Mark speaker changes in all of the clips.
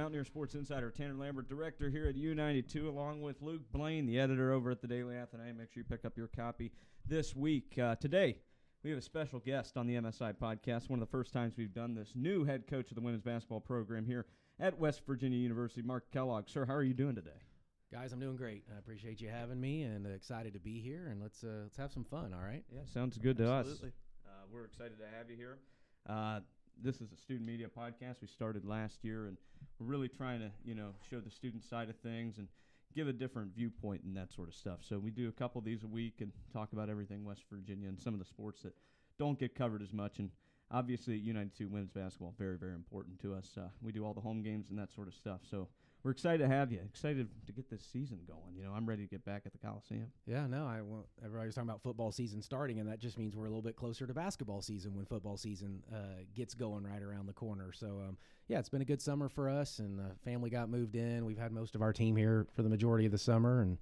Speaker 1: Mountaineer Sports Insider, Tanner Lambert, director here at U92, along with Luke Blaine, the editor over at the Daily Athenaeum. Make sure you pick up your copy this week. Uh, today, we have a special guest on the MSI podcast. One of the first times we've done this. New head coach of the women's basketball program here at West Virginia University, Mark Kellogg. Sir, how are you doing today?
Speaker 2: Guys, I'm doing great. I appreciate you having me, and uh, excited to be here. And let's uh, let's have some fun. All right?
Speaker 1: Yeah, sounds good to
Speaker 3: Absolutely.
Speaker 1: us. Uh, we're excited to have you here. This is a student media podcast we started last year, and we're really trying to, you know, show the student side of things and give a different viewpoint and that sort of stuff. So we do a couple of these a week and talk about everything West Virginia and some of the sports that don't get covered as much. And obviously, United Two women's basketball very, very important to us. Uh, we do all the home games and that sort of stuff. So we're excited to have you. Excited to get this season going. You know, I'm ready to get back at the Coliseum.
Speaker 2: Yeah. No, I well, everybody was talking about football season starting, and that just means we're a little bit closer to basketball season when football season uh, gets going right around the corner. So, um, yeah, it's been a good summer for us, and uh, family got moved in. We've had most of our team here for the majority of the summer, and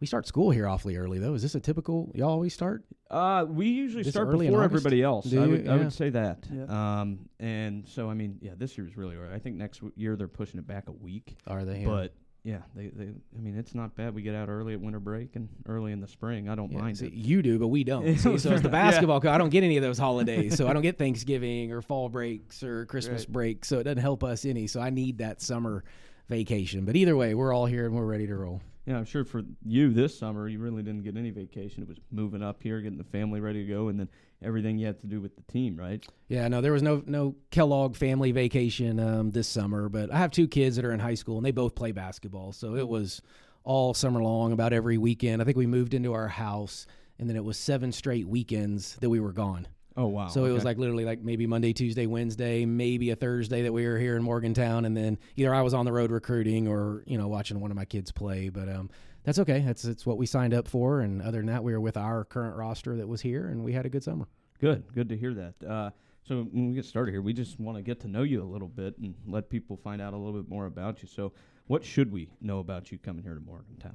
Speaker 2: we start school here awfully early though. Is this a typical? Y'all always start?
Speaker 1: Uh, we usually
Speaker 2: This
Speaker 1: start before everybody else.
Speaker 2: Do
Speaker 1: I
Speaker 2: you?
Speaker 1: would, I would say that.
Speaker 3: Yeah.
Speaker 1: Um, and so I mean, yeah, this year year's really early. I think next w- year they're pushing it back a week.
Speaker 2: Are they?
Speaker 1: But yeah, they, they. I mean, it's not bad. We get out early at winter break and early in the spring. I don't
Speaker 2: Yeah,
Speaker 1: mind
Speaker 2: see,
Speaker 1: it.
Speaker 2: you do, but we don't. See, so as the
Speaker 1: yeah.
Speaker 2: basketball coach, I don't get any of those holidays. so I don't get Thanksgiving or fall breaks or Christmas
Speaker 3: Right.
Speaker 2: break. So it doesn't help us any. So I need that summer vacation. But either way, we're all here and we're ready to roll.
Speaker 1: Yeah, I'm sure for you this summer, you really didn't get any vacation. It was moving up here, getting the family ready to go, and then everything you had to do with the team, right?
Speaker 2: Yeah, no, there was no no Kellogg family vacation um, this summer, but I have two kids that are in high school and they both play basketball, so it was all summer long, about every weekend. I think we moved into our house, and then it was seven straight weekends that we were gone.
Speaker 1: Oh wow!
Speaker 2: So it was like literally like maybe Monday, Tuesday, Wednesday, maybe a Thursday that we were here in Morgantown, and then either I was on the road recruiting or you know watching one of my kids play. But um, that's okay. That's that's what we signed up for. And other than that, we were with our current roster that was here, and we had a good summer.
Speaker 1: Good, good to hear that. Uh, so when we get started here, we just want to get to know you a little bit and let people find out a little bit more about you. So, what should we know about you coming here to Morgantown?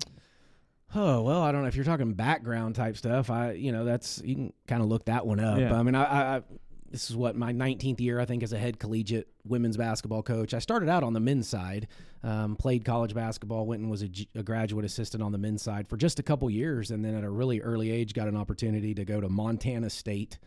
Speaker 2: Oh well, I don't know if you're talking background type stuff. I you know that's you can kind of look that one up.
Speaker 1: Yeah.
Speaker 2: I mean, I, I, this is what my 19th year I think as a head collegiate women's basketball coach. I started out on the men's side, um, played college basketball, went and was a graduate assistant on the men's side for just a couple years, and then at a really early age got an opportunity to go to Montana State.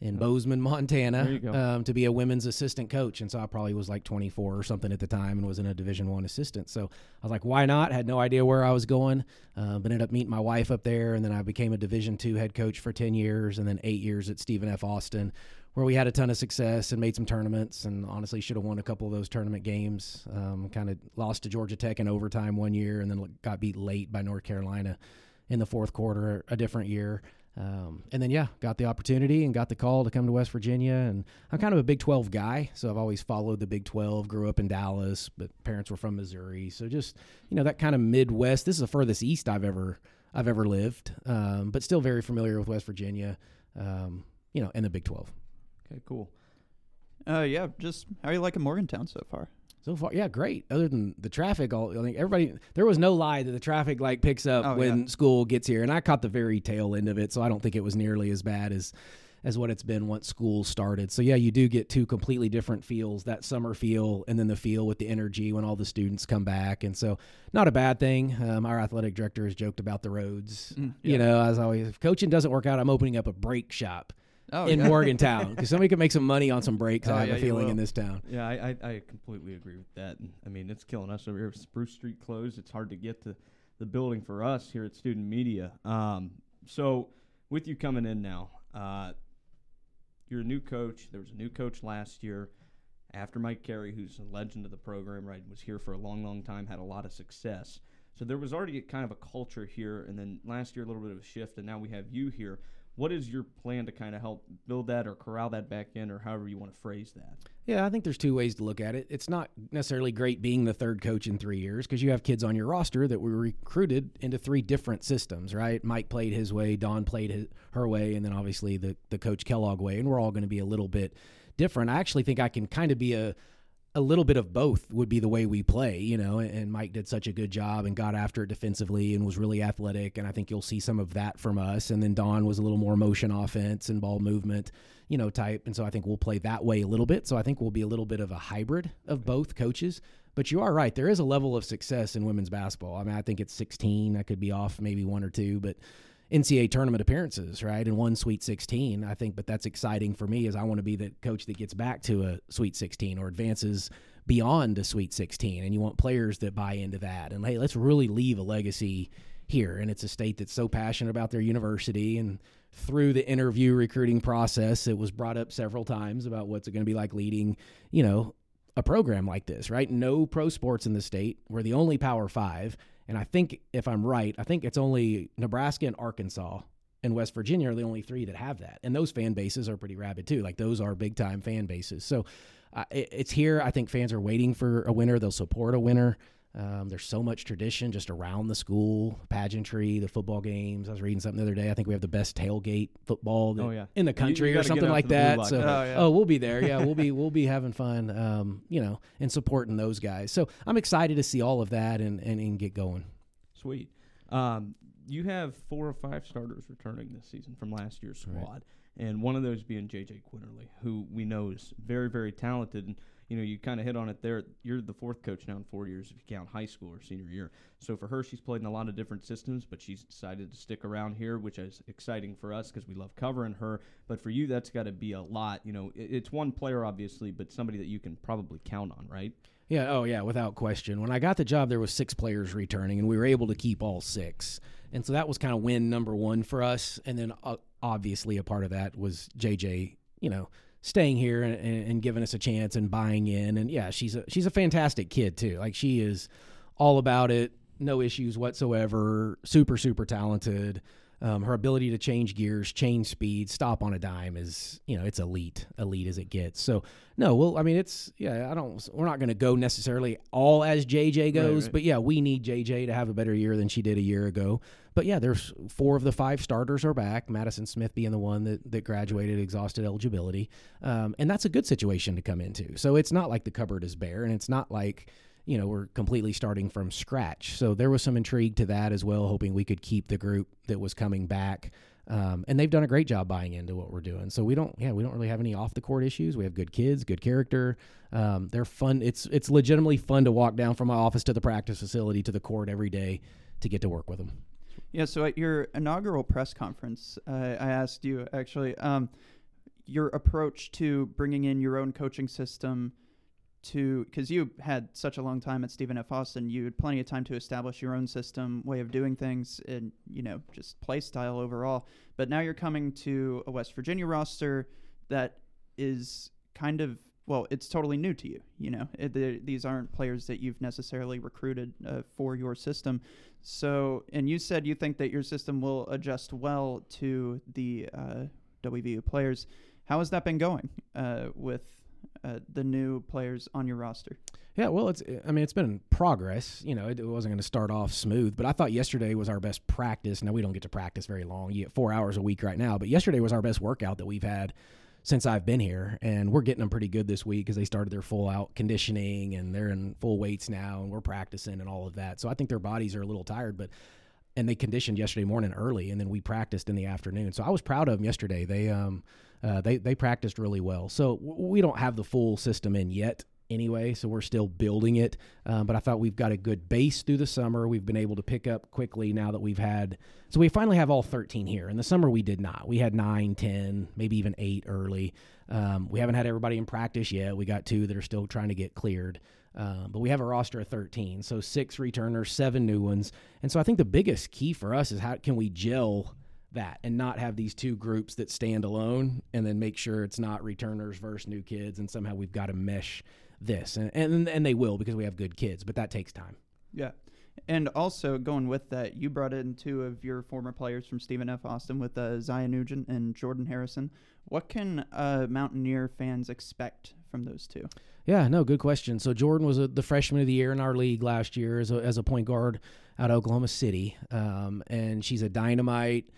Speaker 2: In Bozeman, Montana,
Speaker 1: There you go.
Speaker 2: um, to be a women's assistant coach, and so I probably was like 24 or something at the time, and was in a Division One assistant. So I was like, why not? Had no idea where I was going, uh, but ended up meeting my wife up there, and then I became a Division two head coach for 10 years, and then eight years at Stephen F. Austin, where we had a ton of success and made some tournaments, and honestly should have won a couple of those tournament games. Um, kind of lost to Georgia Tech in overtime one year, and then got beat late by North Carolina in the fourth quarter a different year. Um, and then, yeah, got the opportunity and got the call to come to West Virginia. And I'm kind of a Big 12 guy, so I've always followed the Big 12. Grew up in Dallas, but parents were from Missouri, so just you know that kind of Midwest. This is the furthest east I've ever I've ever lived, um, but still very familiar with West Virginia. Um, you know, and the Big 12.
Speaker 1: Okay, cool.
Speaker 3: Uh, yeah, just how are you liking Morgantown so far?
Speaker 2: So far, yeah, great. Other than the traffic, all I think everybody there was no lie that the traffic like picks up
Speaker 3: Oh,
Speaker 2: when
Speaker 3: yeah.
Speaker 2: school gets here, and I caught the very tail end of it, so I don't think it was nearly as bad as as what it's been once school started. So yeah, you do get two completely different feels: that summer feel, and then the feel with the energy when all the students come back. And so, not a bad thing. Um, our athletic director has joked about the roads.
Speaker 3: Mm,
Speaker 2: You know, as always, if coaching doesn't work out, I'm opening up a brake shop
Speaker 3: Oh,
Speaker 2: in
Speaker 3: yeah.
Speaker 2: Morgantown because somebody could make some money on some breaks.
Speaker 3: Oh,
Speaker 2: I have
Speaker 3: yeah,
Speaker 2: a feeling in this town.
Speaker 1: Yeah, I, I, I completely agree with that. And, I mean, it's killing us over here. Spruce Street closed. It's hard to get to the building for us here at Student Media. Um, so, with you coming in now, uh, you're a new coach. There was a new coach last year after Mike Carey, who's a legend of the program, right, was here for a long, long time, had a lot of success. So there was already a kind of a culture here, and then last year a little bit of a shift, and now we have you here. What is your plan to kind of help build that or corral that back in, or however you want to phrase that?
Speaker 2: Yeah, I think there's two ways to look at it. It's not necessarily great being the third coach in three years because you have kids on your roster that were recruited into three different systems, right? Mike played his way, Dawn played his, her way, and then obviously the the Coach Kellogg way, and we're all going to be a little bit different. I actually think I can kind of be a a little bit of both would be the way we play, you know. And Mike did such a good job and got after it defensively and was really athletic. And I think you'll see some of that from us. And then Dawn was a little more motion offense and ball movement, you know, type. And so I think we'll play that way a little bit. So I think we'll be a little bit of a hybrid of both coaches. But you are right. There is a level of success in women's basketball. I mean, I think it's 16. I could be off maybe one or two, but NCAA tournament appearances, right? And one Sweet 16, I think. But that's exciting for me, as I want to be the coach that gets back to a Sweet 16 or advances beyond a Sweet 16. And you want players that buy into that. And hey, let's really leave a legacy here. And it's a state that's so passionate about their university. And through the interview recruiting process, it was brought up several times about what's it going to be like leading, you know, a program like this, right? No pro sports in the state. We're the only Power Five. And I think, if I'm right, I think it's only Nebraska and Arkansas and West Virginia are the only three that have that. And those fan bases are pretty rabid too. Like those are big time fan bases. So uh, it, it's here. I think fans are waiting for a winner. They'll support a winner. Um, there's so much tradition just around the school, pageantry, the football games. I was reading something the other day. I think we have the best tailgate football that,
Speaker 1: Oh, yeah.
Speaker 2: in the country
Speaker 1: you
Speaker 2: or something like
Speaker 1: to the blue
Speaker 2: that. So,
Speaker 3: Oh, yeah.
Speaker 2: oh, we'll be there. Yeah, we'll be we'll be having fun. Um, you know, and supporting those guys. So I'm excited to see all of that and and, and get going.
Speaker 1: Sweet. Um, you have four or five starters returning this season from last year's
Speaker 2: Right.
Speaker 1: squad, and one of those being JJ Quinerly, who we know is very, very talented. And you know, you kind of hit on it there. You're the fourth coach now in four years, if you count high school or senior year. So for her, she's played in a lot of different systems, but she's decided to stick around here, which is exciting for us because we love covering her. But for you, that's got to be a lot. You know, it, it's one player obviously, but somebody that you can probably count on, right?
Speaker 2: Yeah, oh yeah, without question. When I got the job, there was six players returning, and we were able to keep all six. And so that was kind of win number one for us. And then uh, obviously a part of that was JJ, you know, staying here and, and, giving us a chance and buying in. And yeah, she's a she's a fantastic kid too. Like she is all about it, no issues whatsoever. Super super talented. Um, her ability to change gears, change speed, stop on a dime is, you know, it's elite, elite as it gets. So, no, well, I mean, it's, yeah, I don't, we're not going to go necessarily all as JJ goes,
Speaker 1: right.
Speaker 2: but yeah, we need JJ to have a better year than she did a year ago. But yeah, there's four of the five starters are back. Madison Smith being the one that, that graduated, exhausted eligibility. Um, and that's a good situation to come into. So it's not like the cupboard is bare and it's not like, you know, we're completely starting from scratch. So there was some intrigue to that as well, hoping we could keep the group that was coming back. Um, and they've done a great job buying into what we're doing. So we don't, yeah, we don't really have any off the court issues. We have good kids, good character. Um, they're fun. It's it's legitimately fun to walk down from my office to the practice facility to the court every day to get to work with them.
Speaker 3: Yeah, so at your inaugural press conference, uh, I asked you actually um, your approach to bringing in your own coaching system to because you had such a long time at Stephen F. Austin, you had plenty of time to establish your own system, way of doing things, and you know just play style overall. But now you're coming to a West Virginia roster that is kind of well, it's totally new to you. You know, it, the, these aren't players that you've necessarily recruited uh, for your system. So, and you said you think that your system will adjust well to the uh, WVU players. How has that been going uh, with uh, the new players on your roster?
Speaker 2: Yeah, well, it's I mean it's been progress. You know, it, it wasn't going to start off smooth, but I thought yesterday was our best practice. Now we don't get to practice very long. You get four hours a week right now, but yesterday was our best workout that we've had since I've been here, and we're getting them pretty good this week because they started their full out conditioning and they're in full weights now, and we're practicing and all of that. So I think their bodies are a little tired, but and they conditioned yesterday morning early, and then we practiced in the afternoon. So I was proud of them yesterday. They um uh, they they practiced really well. So we don't have the full system in yet anyway, so we're still building it. Um, but I thought we've got a good base through the summer. We've been able to pick up quickly now that we've had. So we finally have all 13 here. In the summer, we did not. We had nine, 10, maybe even eight early. Um, we haven't had everybody in practice yet. We got two that are still trying to get cleared. Um, but we have a roster of 13, so six returners, seven new ones. And so I think the biggest key for us is how can we gel that and not have these two groups that stand alone and then make sure it's not returners versus new kids and somehow we've got to mesh this and and, and they will because we have good kids but that takes time
Speaker 3: Yeah. And also going with that, you brought in two of your former players from Stephen F. Austin with uh, Zion Nugent and Jordan Harrison. What can uh, Mountaineer fans expect from those two?
Speaker 2: yeah no good question so jordan was a, the freshman of the year in our league last year as a, as a point guard out of oklahoma city um, and she's a dynamite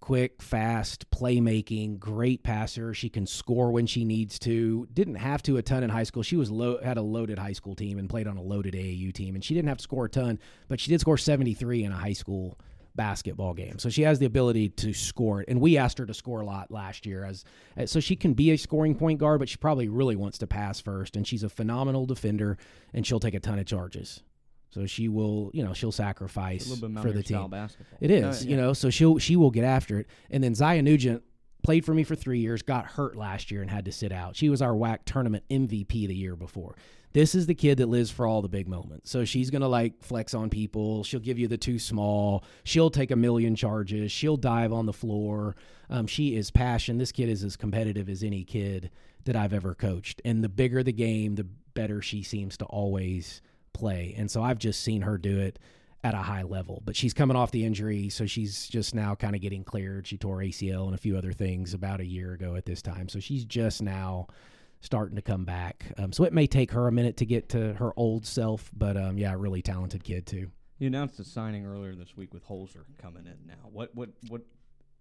Speaker 2: quick, fast, playmaking, great passer. She can score when she needs to. Didn't have to a ton in high school. She was low, had a loaded high school team and played on a loaded AAU team, and she didn't have to score a ton, but she did score 73 in a high school basketball game. So she has the ability to score it. And we asked her to score a lot last year as so she can be a scoring point guard, but she probably really wants to pass first and she's a phenomenal defender and she'll take a ton of charges. So she will, you know, she'll sacrifice for the team.
Speaker 1: Basketball.
Speaker 2: It is, oh, yeah. you know, so she'll she will get after it. And then Zya Nugent played for me for three years, got hurt last year and had to sit out. She was our WAC tournament MVP the year before. This is the kid that lives for all the big moments. So she's going to like flex on people. She'll give you the too small. She'll take a million charges. She'll dive on the floor. Um, she is passion. This kid is as competitive as any kid that I've ever coached. And the bigger the game, the better she seems to always play. And so I've just seen her do it at a high level. But she's coming off the injury, so she's just now kind of getting cleared. She tore ACL and a few other things about a year ago at this time. So she's just now starting to come back. Um, so it may take her a minute to get to her old self, but um, yeah, really talented kid too.
Speaker 1: You announced a signing earlier this week with Holzer coming in now. What what what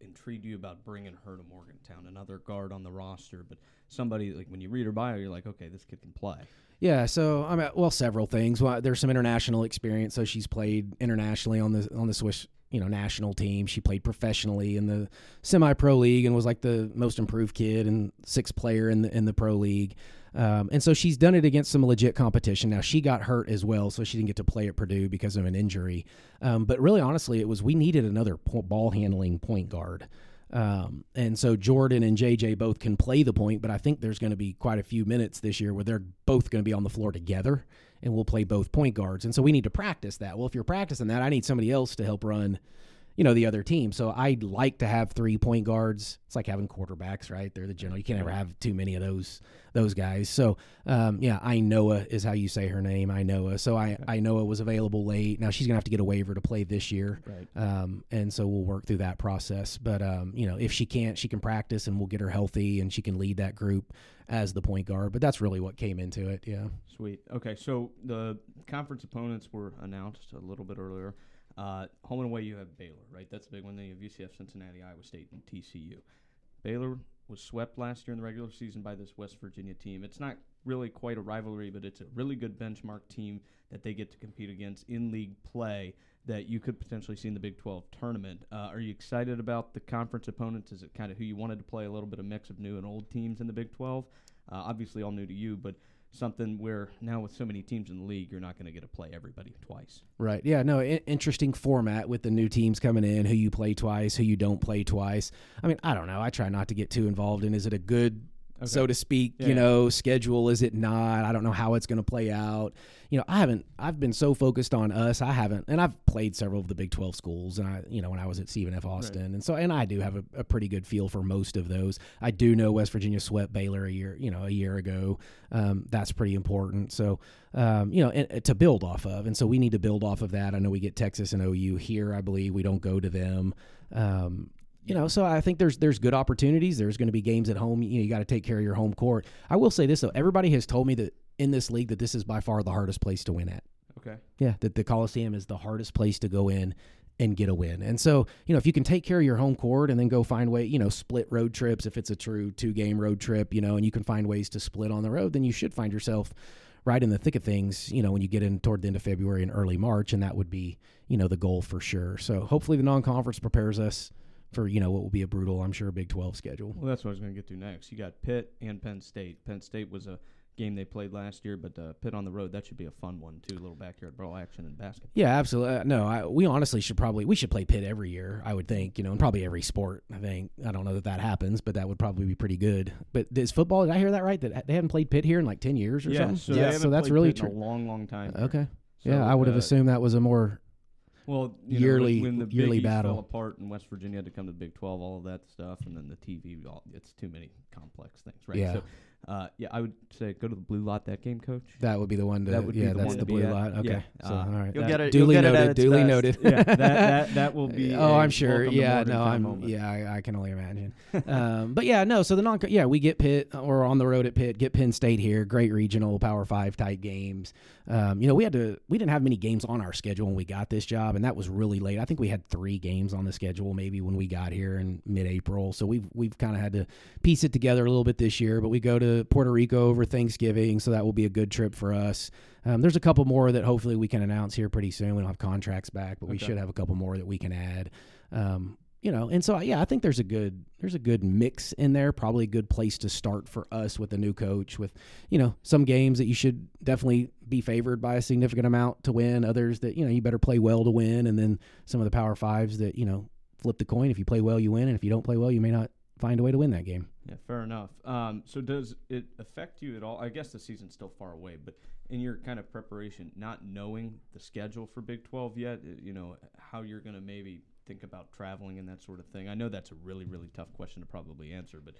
Speaker 1: intrigued you about bringing her to Morgantown? Another guard on the roster, but somebody like when you read her bio, you're like, okay, this kid can play.
Speaker 2: Yeah, so I'm at, well, several things. Well, there's some international experience, so she's played internationally on the on the Swiss you know national team. She played professionally in the semi pro league and was like the most improved kid and sixth player in the in the pro league. Um, and so she's done it against some legit competition. Now she got hurt as well, so she didn't get to play at Purdue because of an injury. Um, but really, honestly, it was we needed another ball handling point guard. Um, and so Jordan and JJ both can play the point, but I think there's going to be quite a few minutes this year where they're both going to be on the floor together and we'll play both point guards. And so we need to practice that. Well, if you're practicing that, I need somebody else to help run you know the other team. So I'd like to have three point guards. It's like having quarterbacks, right? They're the general. You can't ever have too many of those those guys. So um, yeah, Inoa is how you say her name. Inoa. So I okay. Inoa was available late. Now she's gonna have to get a waiver to play this year,
Speaker 1: right.
Speaker 2: um, and so we'll work through that process. But um, you know, if she can't, she can practice, and we'll get her healthy, and she can lead that group as the point guard. But that's really what came into it. Yeah.
Speaker 1: Sweet. Okay, so the conference opponents were announced a little bit earlier. Uh, home and away, you have Baylor, right? That's the big one. Then you have UCF, Cincinnati, Iowa State, and TCU. Baylor was swept last year in the regular season by this West Virginia team. It's not really quite a rivalry, but it's a really good benchmark team that they get to compete against in league play that you could potentially see in the Big 12 tournament. Uh, are you excited about the conference opponents? Is it kind of who you wanted to play a little bit of mix of new and old teams in the Big 12? Uh, obviously, all new to you, but something where now with so many teams in the league, you're not going to get to play everybody twice.
Speaker 2: Right. Yeah. No. I- interesting format with the new teams coming in, who you play twice, who you don't play twice. I mean, I don't know. I try not to get too involved in. Is it a good Okay. so to speak, yeah. you know, schedule is it not? I don't know how it's going to play out. You know, I haven't I've been so focused on us. I haven't and I've played several of the Big 12 schools and I, you know, when I was at Stephen F. Austin. Right. And so and I do have a, a, pretty good feel for most of those. I do know West Virginia swept Baylor a year, you know, a year ago. Um, that's pretty important. So, um, you know, and, and to build off of. And so we need to build off of that. I know we get Texas and OU here, I believe. We don't go to them. Um, you know, so I think there's there's good opportunities. There's going to be games at home. You know, you got to take care of your home court. I will say this though: everybody has told me that in this league that this is by far the hardest place to win at.
Speaker 1: Okay.
Speaker 2: Yeah, that the Coliseum is the hardest place to go in and get a win. And so, you know, if you can take care of your home court and then go find way, you know, split road trips if it's a true two game road trip, you know, and you can find ways to split on the road, then you should find yourself right in the thick of things, you know, when you get in toward the end of February and early March, and that would be, you know, the goal for sure. So hopefully the non conference prepares us for you know what will be a brutal, I'm sure, Big 12 schedule.
Speaker 1: Well, that's what I was going to get to next. You got Pitt and Penn State. Penn State was a game they played last year, but uh, Pitt on the road that should be a fun one too. A little backyard brawl action and basketball.
Speaker 2: Yeah, absolutely. Uh, no, I, we honestly should probably we should play Pitt every year. I would think you know, and probably every sport. I think I don't know that that happens, but that would probably be pretty good. But is football? Did I hear that right? That they haven't played Pitt here in like ten years or
Speaker 1: yeah,
Speaker 2: something.
Speaker 1: So yeah, so that's really true. A long, long time.
Speaker 2: Okay. So, yeah, I would have uh, assumed that was a more
Speaker 1: well,
Speaker 2: yearly
Speaker 1: know, when,
Speaker 2: when, the yearly battle
Speaker 1: fell apart in West Virginia had to come to the Big Twelve, all of that stuff, and then the TV. All, it's too many complex things, right?
Speaker 2: Yeah.
Speaker 1: So uh, yeah, I would say go to the blue lot that game, coach.
Speaker 2: That would be the one to. That would yeah, be the that's the blue lot. Okay,
Speaker 1: yeah. so uh, all
Speaker 2: right,
Speaker 3: you'll get it.
Speaker 2: Duly
Speaker 3: get
Speaker 2: noted.
Speaker 3: It
Speaker 2: duly noted.
Speaker 1: yeah, that, that that will be.
Speaker 2: oh, I'm sure. Yeah, no, I'm. Moment. Yeah, I, I, can only imagine. um, but yeah, no. So the non. Yeah, we get Pitt. We're on the road at Pitt. Get Penn State here. Great regional Power Five type games. Um, you know, we had to. We didn't have many games on our schedule when we got this job, and that was really late. I think we had three games on the schedule maybe when we got here in mid-April. So we've we've kind of had to piece it together a little bit this year. But we go to to Puerto Rico over Thanksgiving, so that will be a good trip for us. Um, there's a couple more that hopefully we can announce here pretty soon. We don't have contracts back, but we should have a couple more that we can add. Um, you know, and so yeah, I think there's a good there's a good mix in there. Probably a good place to start for us with a new coach. With you know some games that you should definitely be favored by a significant amount to win. Others that you know you better play well to win, and then some of the Power Fives that you know flip the coin. If you play well, you win, and if you don't play well, you may not find a way to win that game.
Speaker 1: Yeah, fair enough. Um, so does it affect you at all? I guess the season's still far away, but in your kind of preparation, not knowing the schedule for Big 12 yet, uh, you know, how you're going to maybe think about traveling and that sort of thing. I know that's a really, really tough question to probably answer, but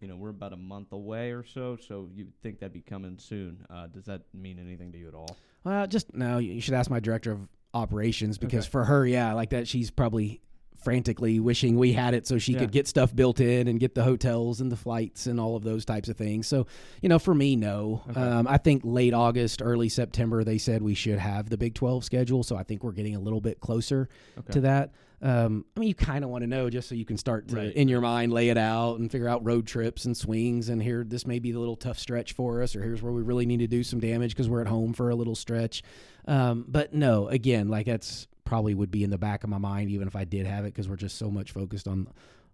Speaker 1: you know, we're about a month away or so, so you think that'd be coming soon. Uh, does that mean anything to you at all?
Speaker 2: Well, just no. You should ask my director of operations because
Speaker 1: Okay.
Speaker 2: for her, yeah, like that, she's probably frantically wishing we had it so she
Speaker 1: Yeah.
Speaker 2: could get stuff built in and get the hotels and the flights and all of those types of things. So, you know, for me, no.
Speaker 1: Okay.
Speaker 2: Um, I think late August, early September, they said we should have the Big 12 schedule. So I think we're getting a little bit closer
Speaker 1: Okay.
Speaker 2: to that. Um, I mean, you kind of want to know just so you can start to,
Speaker 1: Right.
Speaker 2: in your mind, lay it out and figure out road trips and swings. And here, this may be the little tough stretch for us, or here's where we really need to do some damage because we're at home for a little stretch. Um, but no, again, like that's probably would be in the back of my mind, even if I did have it, because we're just so much focused on,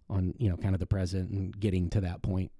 Speaker 2: on you know, kind of the present and getting to that point.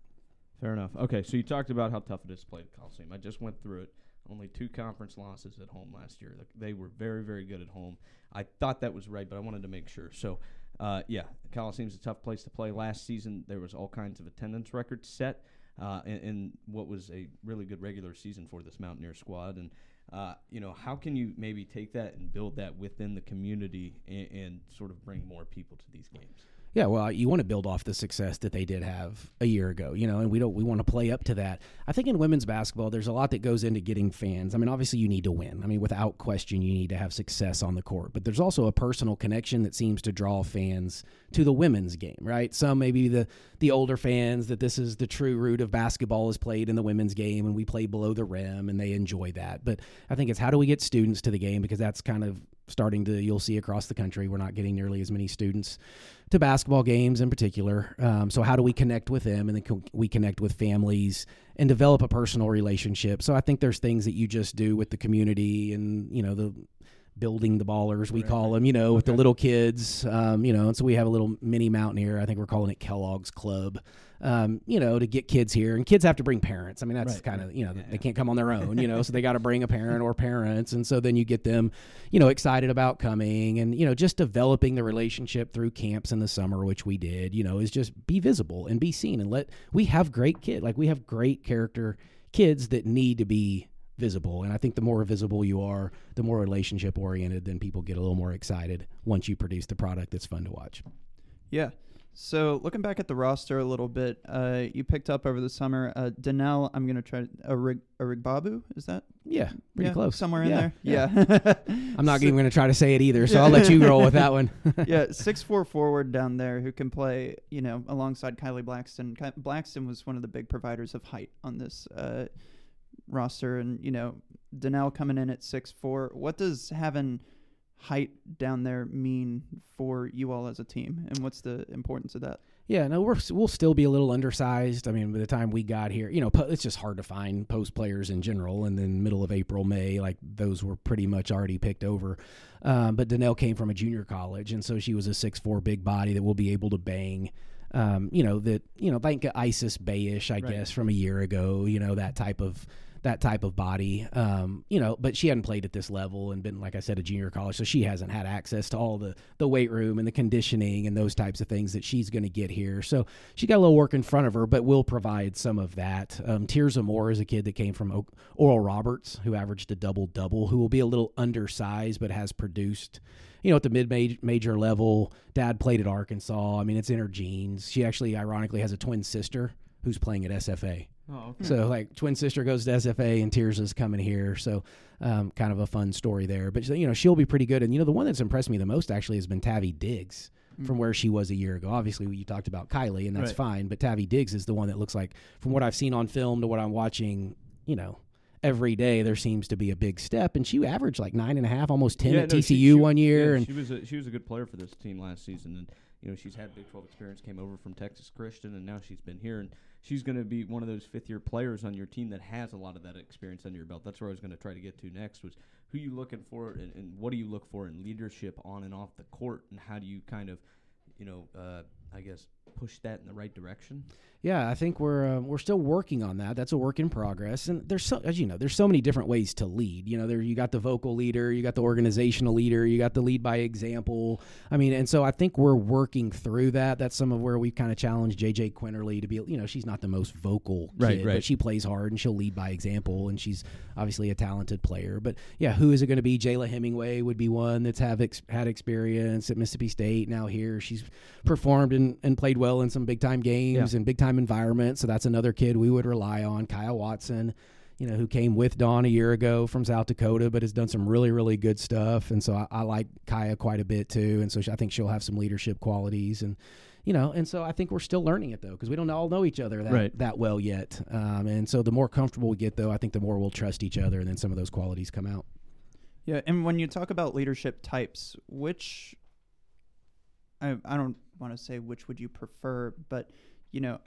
Speaker 1: Fair enough. Okay, so you talked about how tough it is to play at Coliseum. I just went through it. Only two conference losses at home last year. They were very, very good at home. I thought that was right, but I wanted to make sure. So, uh, yeah, Coliseum's a tough place to play. Last season, there was all kinds of attendance records set uh, in, in what was a really good regular season for this Mountaineer squad. And uh, you know, how can you maybe take that and build that within the community and, and sort of bring more people to these games?
Speaker 2: Yeah, well, you want to build off the success that they did have a year ago, you know, and we don't we want to play up to that. I think in women's basketball, there's a lot that goes into getting fans. I mean, obviously you need to win. I mean, without question, you need to have success on the court. But there's also a personal connection that seems to draw fans to the women's game, right? Some maybe the the older fans that this is the true root of basketball is played in the women's game, and we play below the rim, and they enjoy that. But I think it's how do we get students to the game because that's kind of starting to you'll see across the country we're not getting nearly as many students to basketball games in particular. Um, so how do we connect with them, and then we connect with families and develop a personal relationship? So I think there's things that you just do with the community, and you know the building the ballers we
Speaker 1: Right,
Speaker 2: call them, you know, with the little kids, um, you know, and so we have a little mini mountaineer. I think we're calling it Kellogg's Club. Um, you know, to get kids here, and kids have to bring parents. I mean, that's
Speaker 1: Right,
Speaker 2: kind of you know
Speaker 1: Yeah,
Speaker 2: they can't come on their own, you know, so they got to bring a parent or parents, and so then you get them, you know, excited about coming, and you know, just developing the relationship through camps in the summer, which we did, you know, is just be visible and be seen, and let we have great kid, like we have great character kids that need to be visible, and I think the more visible you are, the more relationship oriented, then people get a little more excited once you produce the product that's fun to watch.
Speaker 3: Yeah. So looking back at the roster a little bit, uh, you picked up over the summer uh, Danelle. I'm gonna try a rig a Rigbabu. Is that
Speaker 2: Yeah, pretty
Speaker 3: yeah,
Speaker 2: close.
Speaker 3: somewhere in
Speaker 2: Yeah,
Speaker 3: there?
Speaker 2: yeah.
Speaker 3: Yeah.
Speaker 2: I'm not
Speaker 3: So-
Speaker 2: even going to try to say it either, so I'll let you roll with that one.
Speaker 3: yeah, six four forward down there who can play, you know, alongside Kylee Blacksten. Ky- Blacksten was one of the big providers of height on this uh, roster, and you know, Danelle coming in at six four. What does having height down there mean for you all as a team, and what's the importance of that?
Speaker 2: Yeah, no, we're we'll still be a little undersized. I mean, by the time we got here, you know, po- it's just hard to find post players in general. And then middle of April, May, like those were pretty much already picked over. Um, but Danelle came from a junior college, and so she was a six four big body that will be able to bang. Um, you know that you know like Isis Bayish, I
Speaker 1: Right.
Speaker 2: guess, from a year ago. You know that type of that type of body. Um, you know, but she hadn't played at this level and been, like I said, a junior college, so she hasn't had access to all the the weight room and the conditioning and those types of things that she's going to get here. So she got a little work in front of her, but will provide some of that. Um, Tirzah Moore is a kid that came from o- Oral Roberts, who averaged a double double, who will be a little undersized, but has produced. You know, at the mid major level, dad played at Arkansas. I mean, it's in her genes. She actually, ironically, has a twin sister who's playing at SFA.
Speaker 1: Oh, okay.
Speaker 2: So like twin sister goes to SFA and Tears is coming here. So um, kind of a fun story there. But you know she'll be pretty good. And you know the one that's impressed me the most actually has been Tavy Diggs from where she was a year ago. Obviously you talked about Kylee and that's
Speaker 1: Right.
Speaker 2: fine. But Tavy Diggs is the one that looks like from what I've seen on film to what I'm watching. You know. Every day there seems to be a big step, and she averaged like nine and a half, almost ten
Speaker 1: Yeah,
Speaker 2: at
Speaker 1: no,
Speaker 2: TCU
Speaker 1: she- she-
Speaker 2: one year,
Speaker 1: yeah,
Speaker 2: and
Speaker 1: she was a, she was a good player for this team last season, and you know she's had Big Twelve experience. Came over from Texas Christian, and now she's been here. And she's going to be one of those fifth year players on your team that has a lot of that experience under your belt. That's where I was going to try to get to next was who you looking for and, and what do you look for in leadership on and off the court, and how do you kind of, you know, uh, I guess push that in the right direction?
Speaker 2: Yeah, I think we're uh, we're still working on that. That's a work in progress, and there's so as you know, there's so many different ways to lead. You know, there you got the vocal leader, you got the organizational leader, you got the lead by example. I mean, and so I think we're working through that. That's some of where we kind of challenged JJ Quinerly to be. You know, she's not the most vocal kid,
Speaker 1: Right, right.
Speaker 2: but she plays hard and she'll lead by example, and she's obviously a talented player. But yeah, who is it going to be? Jayla Hemingway would be one that's have ex- had experience at Mississippi State. Now here, she's performed and, and played well in some big time games
Speaker 1: Yeah.
Speaker 2: and big time environments. So that's another kid we would rely on. Kyah Watson, you know, who came with Dawn a year ago from South Dakota, but has done some really, really good stuff. And so I, I like Kyah quite a bit too. And so she, I think she'll have some leadership qualities and. You know, and so I think we're still learning it though, because we don't all know each other that,
Speaker 1: Right.
Speaker 2: that well yet. Um, and so the more comfortable we get, though, I think the more we'll trust each other, and then some of those qualities come out.
Speaker 3: Yeah, and when you talk about leadership types, which I I don't want to say which would you prefer, but you know,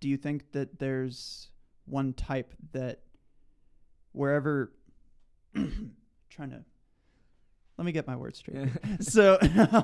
Speaker 3: do you think that there's one type that wherever trying to let me get my words straight. so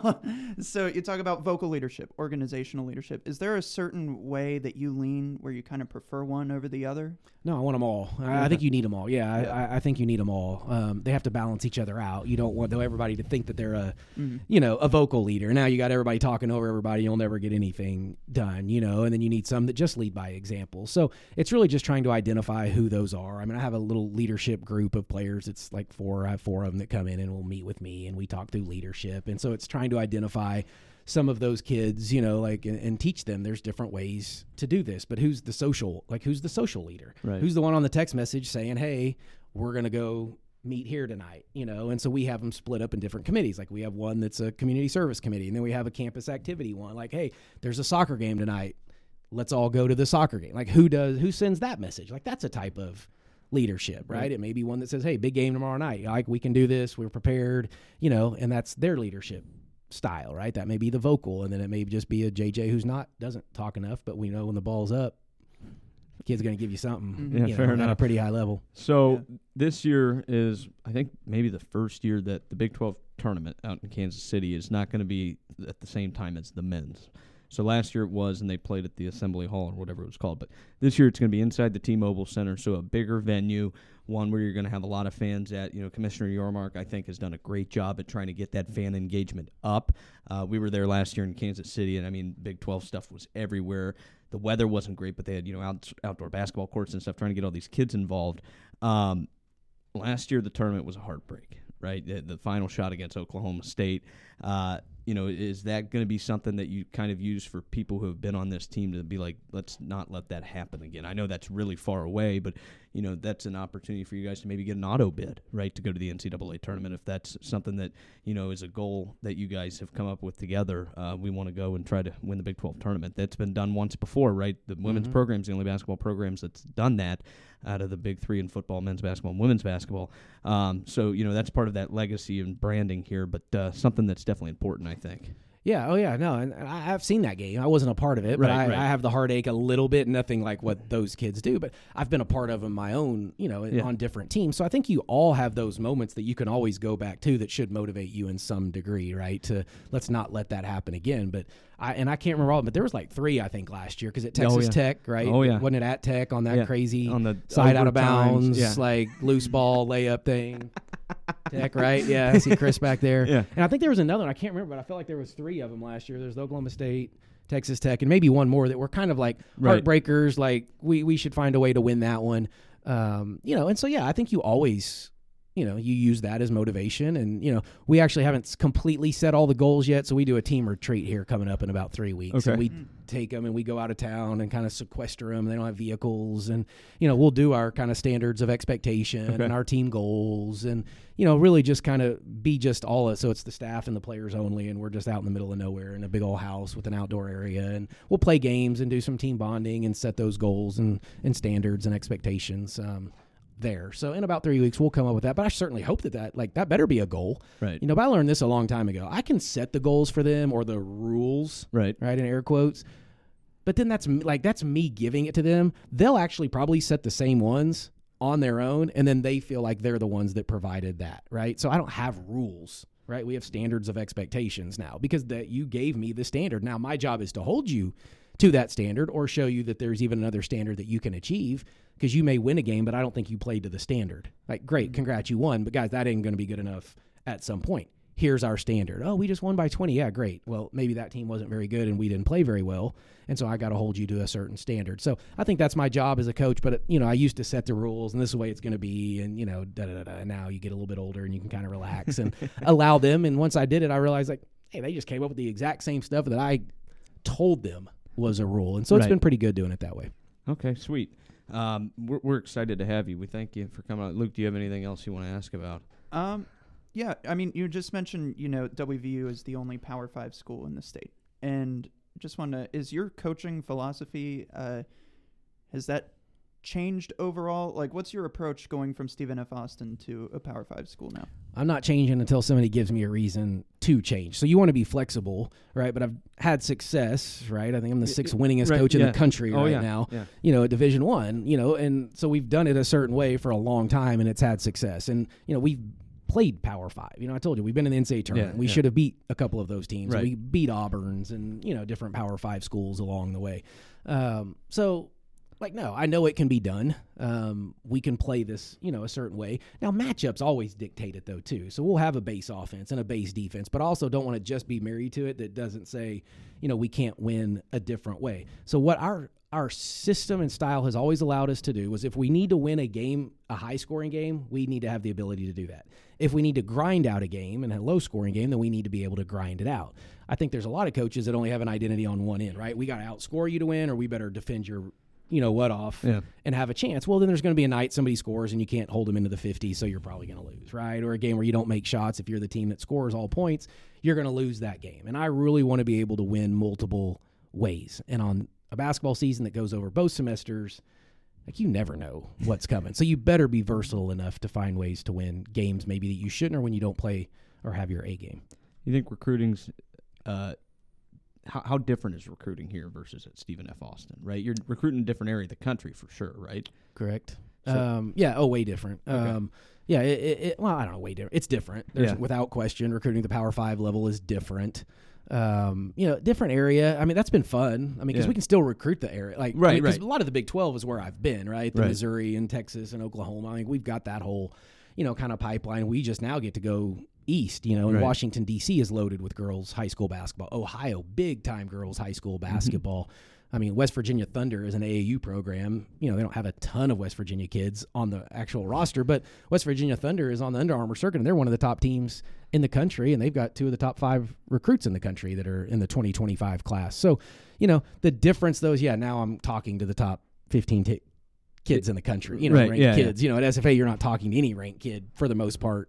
Speaker 3: so you talk about vocal leadership, organizational leadership. Is there a certain way that you lean where you kind of prefer one over the other?
Speaker 2: No, I want them all. I, I think you need them all. Yeah,
Speaker 3: Yeah.
Speaker 2: I, I, think you need them all. Um, they have to balance each other out. You don't want everybody to think that they're a,
Speaker 3: Mhm.
Speaker 2: you know, a vocal leader. Now you got everybody talking over everybody. You'll never get anything done, you know. And then you need some that just lead by example. So it's really just trying to identify who those are. I mean, I have a little leadership group of players. It's like four. I have four of them that come in and will meet with me, and we talk through leadership. And so it's trying to identify some of those kids, you know, like and, and teach them there's different ways to do this. But who's the social, like who's the social leader?
Speaker 1: Right.
Speaker 2: Who's the one on the text message saying, "Hey, we're gonna go meet here tonight," you know? And so we have them split up in different committees. Like we have one that's a community service committee, and then we have a campus activity one. Like, hey, there's a soccer game tonight. Let's all go to the soccer game. Like, who does who sends that message? Like, that's a type of leadership, right?
Speaker 1: Right.
Speaker 2: It may be one that says, "Hey, big game tomorrow night. Like, we can do this. We're prepared," you know, and that's their leadership style, right? That may be the vocal, and then it may just be a JJ who's not doesn't talk enough, but we know when the ball's up, the kid's going to give you something.
Speaker 3: Mhm.
Speaker 1: Yeah,
Speaker 2: you
Speaker 1: fair
Speaker 2: know, At a pretty high level.
Speaker 1: So
Speaker 3: Yeah.
Speaker 1: this year is, I think, maybe the first year that the Big 12 tournament out in Kansas City is not going to be at the same time as the men's. So last year it was, and they played at the Assembly Hall or whatever it was called. But this year it's going to be inside the T-Mobile Center, so a bigger venue, one where you're going to have a lot of fans at. You know, Commissioner Yormark, I think, has done a great job at trying to get that fan engagement up. Uh, we were there last year in Kansas City, and I mean, Big 12 stuff was everywhere. The weather wasn't great, but they had you know out, outdoor basketball courts and stuff, trying to get all these kids involved. Um, last year the tournament was a heartbreak, right? The, the final shot against Oklahoma State. Uh, you know, is that going to be something that you kind of use for people who have been on this team to be like, let's not let that happen again? I know that's really far away, but you know that's an opportunity for you guys to maybe get an auto bid, right, to go to the NCAA tournament if that's something that you know is a goal that you guys have come up with together. Uh, we want to go and try to win the Big 12 tournament. That's been done once before, right? The women's
Speaker 2: Mhm.
Speaker 1: program's the only basketball programs that's done that out of the big three in football, men's basketball, and women's basketball. Um, so you know that's part of that legacy and branding here, but uh, something that's definitely important, I think.
Speaker 2: Yeah. Oh, yeah. No, and I, I've seen that game. I wasn't a part of it, but
Speaker 1: Right,
Speaker 2: I,
Speaker 1: right.
Speaker 2: I have the heartache a little bit. Nothing like what those kids do, but I've been a part of them my own. You know,
Speaker 1: Yeah.
Speaker 2: on different teams. So I think you all have those moments that you can always go back to that should motivate you in some degree, right? To let's not let that happen again. But I and I can't remember all, but there was like three I think last year because at
Speaker 1: Oh,
Speaker 2: Texas
Speaker 1: yeah.
Speaker 2: Tech, right?
Speaker 1: Oh, yeah.
Speaker 2: wasn't it at Tech on that
Speaker 1: Yeah.
Speaker 2: crazy
Speaker 1: On the
Speaker 2: side out of bounds,
Speaker 1: yeah.
Speaker 2: like loose ball layup thing? Tech, right? Yeah, I see Chris back there.
Speaker 1: Yeah.
Speaker 2: And I think there was another one. I can't remember, but I felt like there was three of them last year. There's Oklahoma State, Texas Tech, and maybe one more that were kind of like
Speaker 1: Right.
Speaker 2: heartbreakers. Like we we should find a way to win that one. Um, you know, and so yeah, I think you always. You know, you use that as motivation, and you know, we actually haven't completely set all the goals yet. So we do a team retreat here coming up in about three weeks, and we take them and we go out of town and kind of sequester them. They don't have vehicles, and you know, we'll do our kind of standards of expectation
Speaker 1: Okay.
Speaker 2: and our team goals, and you know, really just kind of be just all of, so it's the staff and the players only, and we're just out in the middle of nowhere in a big old house with an outdoor area, and we'll play games and do some team bonding and set those goals and and standards and expectations. Um, there, so in about three weeks we'll come up with that. But I certainly hope that that like that better be a goal.
Speaker 1: Right.
Speaker 2: You know, but I learned this a long time ago. I can set the goals for them or the rules
Speaker 1: Right.
Speaker 2: right in air quotes but then that's like that's me giving it to them. They'll actually probably set the same ones on their own, and then they feel like they're the ones that provided that, right? So I don't have rules, right? We have standards of expectations now because that you gave me the standard. Now my job is to hold you to that standard or show you that there's even another standard that you can achieve because you may win a game, but I don't think you played to the standard. Like, great, mm-hmm. congrats, you won, but guys, that ain't going to be good enough at some point. Here's our standard. Oh, we just won by 20. Yeah, great. Well, maybe that team wasn't very good and we didn't play very well. And so I got to hold you to a certain standard. So I think that's my job as a coach. But, you know, I used to set the rules and this is the way it's going to be. And, you know, da da da. And now you get a little bit older and you can kind of relax and allow them. And once I did it, I realized, like, hey, they just came up with the exact same stuff that I told them was a rule. And so it's
Speaker 1: Right.
Speaker 2: been pretty good doing it that way.
Speaker 1: Okay, sweet. Um, we're, we're excited to have you. We thank you for coming out. Luke, do you have anything else you want to ask about?
Speaker 3: Um, yeah, I mean, you just mentioned, you know, WVU is the only Power Five school in the state, and just want to is your coaching philosophy uh, has that changed overall? Like, what's your approach going from Stephen F. Austin to a Power Five school now?
Speaker 2: I'm not changing until somebody gives me a reason to change. So you want to be flexible, right? But I've had success, right? I think I'm the sixth
Speaker 1: y-
Speaker 2: winningest
Speaker 1: right,
Speaker 2: coach in the country
Speaker 1: oh
Speaker 2: right
Speaker 1: yeah,
Speaker 2: now.
Speaker 1: Yeah.
Speaker 2: You know, at Division One. You know, and so we've done it a certain way for a long time, and it's had success. And you know, we've played Power Five. You know, I told you we've been in the NCAA tournament. we
Speaker 1: yeah.
Speaker 2: should have beat a couple of those teams.
Speaker 1: Right.
Speaker 2: We beat Auburn's and you know different Power Five schools along the way. Um, so like no i know it can be done. Um, we can play this you know a certain way. Now matchups always dictate it though too. So we'll have a base offense and a base defense but also don't want to just be married to it that doesn't say you know we can't win a different way. So what our our system and style has always allowed us to do was if we need to win a game a high scoring game we need to have the ability to do that. If we need to grind out a game and a low scoring game then we need to be able to grind it out. I think there's a lot of coaches that only have an identity on one end right? We got to outscore you to win or we better defend your you know what off
Speaker 1: Yeah.
Speaker 2: and have a chance. Well, then there's going to be a night somebody scores and you can't hold them into the 50, so you're probably going to lose, right? Or a game where you don't make shots. If you're the team that scores all points, you're going to lose that game. And I really want to be able to win multiple ways. And on a basketball season that goes over both semesters, like you never know what's coming. So you better be versatile enough to find ways to win games maybe that you shouldn't or when you don't play or have your A game.
Speaker 1: You think recruiting's uh, how, how different is recruiting here versus at Stephen F. Austin? Right, you're recruiting a different area of the country for sure, right?
Speaker 2: Correct.
Speaker 1: So-
Speaker 2: um, yeah. Oh, way different.
Speaker 1: Okay.
Speaker 2: Um, yeah. It, it, it, well, I don't know. Way different. It's different. There's,
Speaker 1: Yeah.
Speaker 2: Without question, recruiting the Power Five level is different. Um, you know, different area. I mean, that's been fun. I mean, because
Speaker 1: Yeah.
Speaker 2: we can still recruit the area. Like,
Speaker 1: Right,
Speaker 2: I mean,
Speaker 1: right.
Speaker 2: A lot of the Big Twelve is where I've been. Right. The
Speaker 1: Right.
Speaker 2: Missouri and Texas and Oklahoma. I mean, we've got that whole, you know, kind of pipeline. We just now get to go east. You know, and
Speaker 1: Right.
Speaker 2: Washington D.C. is loaded with girls high school basketball. Ohio, big time girls high school
Speaker 1: Mm-hmm.
Speaker 2: basketball. I mean, West Virginia Thunder is an AAU program. You know, they don't have a ton of West Virginia kids on the actual roster, but West Virginia Thunder is on the Under Armour circuit, and they're one of the top teams in the country, and they've got two of the top five recruits in the country that are in the 2025 class. So, you know, the difference, though, is yeah, now I'm talking to the top 15 t- kids in the country, you know,
Speaker 1: Right,
Speaker 2: ranked
Speaker 1: yeah, yeah.
Speaker 2: kids. You know, at SFA, you're not talking to any ranked kid for the most part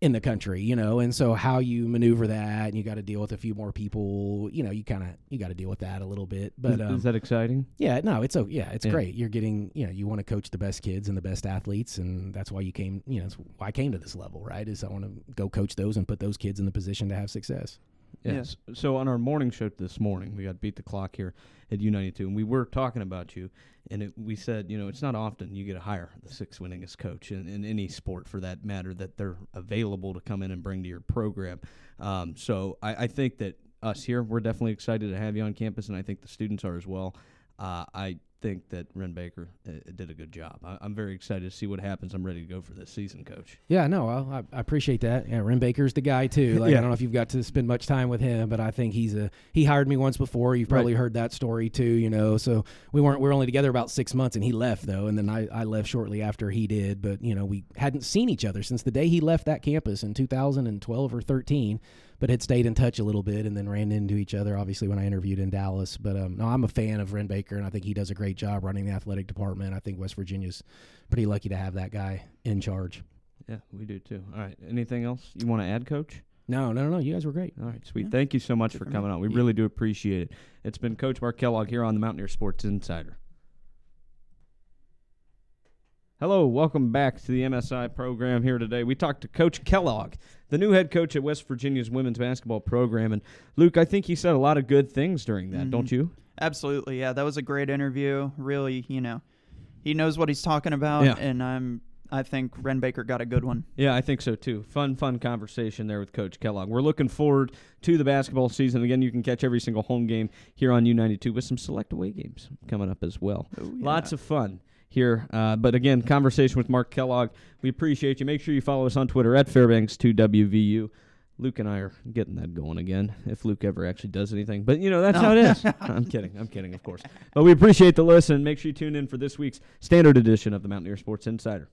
Speaker 2: in the country, you know, and so how you maneuver that, and you got to deal with a few more people, you know, you kind of you got to deal with that a little bit, but
Speaker 1: is,
Speaker 2: um,
Speaker 1: is that exciting?
Speaker 2: yeah, no, it's oh yeah, it's
Speaker 1: Yeah.
Speaker 2: great. You're getting, you know, you want to coach the best kids and the best athletes, and that's why you came. You know, that's why I came to this level, right? Is I want to go coach those and put those kids in the position to have success.
Speaker 3: Yeah.
Speaker 1: Yes. So on our morning show this morning, we got beat the clock here at U92, and we were talking about you, and it, we said, you know, it's not often you get to hire the sixth winningest coach in, in any sport for that matter that they're available to come in and bring to your program. Um, so I, I think that us here, we're definitely excited to have you on campus, and I think the students are as well. Uh, I think that Wren Baker uh, did a good job. I, I'm very excited to see what happens. I'm ready to go for this season, Coach.
Speaker 2: Yeah, no, well, I, I appreciate that. Yeah, Wren Baker's the guy too. Like
Speaker 1: Yeah.
Speaker 2: I don't know if you've got to spend much time with him, but I think he's a he hired me once before. You've probably heard that story too, you know. So we weren't we are only together about six months, and he left though, and then I, I left shortly after he did. But you know, we hadn't seen each other since the day he left that campus in 2012 or 13, but had stayed in touch a little bit, and then ran into each other obviously when I interviewed in Dallas. But um, no, I'm a fan of Wren Baker, and I think he does a great job running the athletic department. I think West Virginia's pretty lucky to have that guy in charge.
Speaker 1: Yeah, we do too. All right. Anything else you want to add, Coach?
Speaker 2: No, no, no, no. You guys were great.
Speaker 1: All right, sweet.
Speaker 3: Yeah.
Speaker 1: Thank you so much
Speaker 3: Good
Speaker 1: for
Speaker 3: for me.
Speaker 1: coming on. We
Speaker 2: Yeah.
Speaker 1: really do appreciate it. It's been Coach Mark Kellogg here on the Mountaineer Sports Insider. Hello, welcome back to the MSI program here today. We talked to Coach Kellogg, the new head coach at West Virginia's women's basketball program. And Luke, I think he said a lot of good things during that,
Speaker 3: Mhm.
Speaker 1: don't you?
Speaker 3: Absolutely, yeah. That was a great interview. Really, you know, he knows what he's talking about,
Speaker 1: Yeah.
Speaker 3: and I'm. I think Wren Baker got a good one.
Speaker 1: Yeah, I think so too. Fun, fun conversation there with Coach Kellogg. We're looking forward to the basketball season. Again, you can catch every single home game here on U92 with some select away games coming up as well.
Speaker 3: Oh,
Speaker 1: Lots of fun here. Uh, but again, conversation with Mark Kellogg. We appreciate you. Make sure you follow us on Twitter at Fairbanks2WVU. Luke and I are getting that going again. If Luke ever actually does anything, but you know that's how it is. I'm kidding. I'm kidding, of course. But we appreciate the listen. Make sure you tune in for this week's standard edition of the Mountaineer Sports Insider.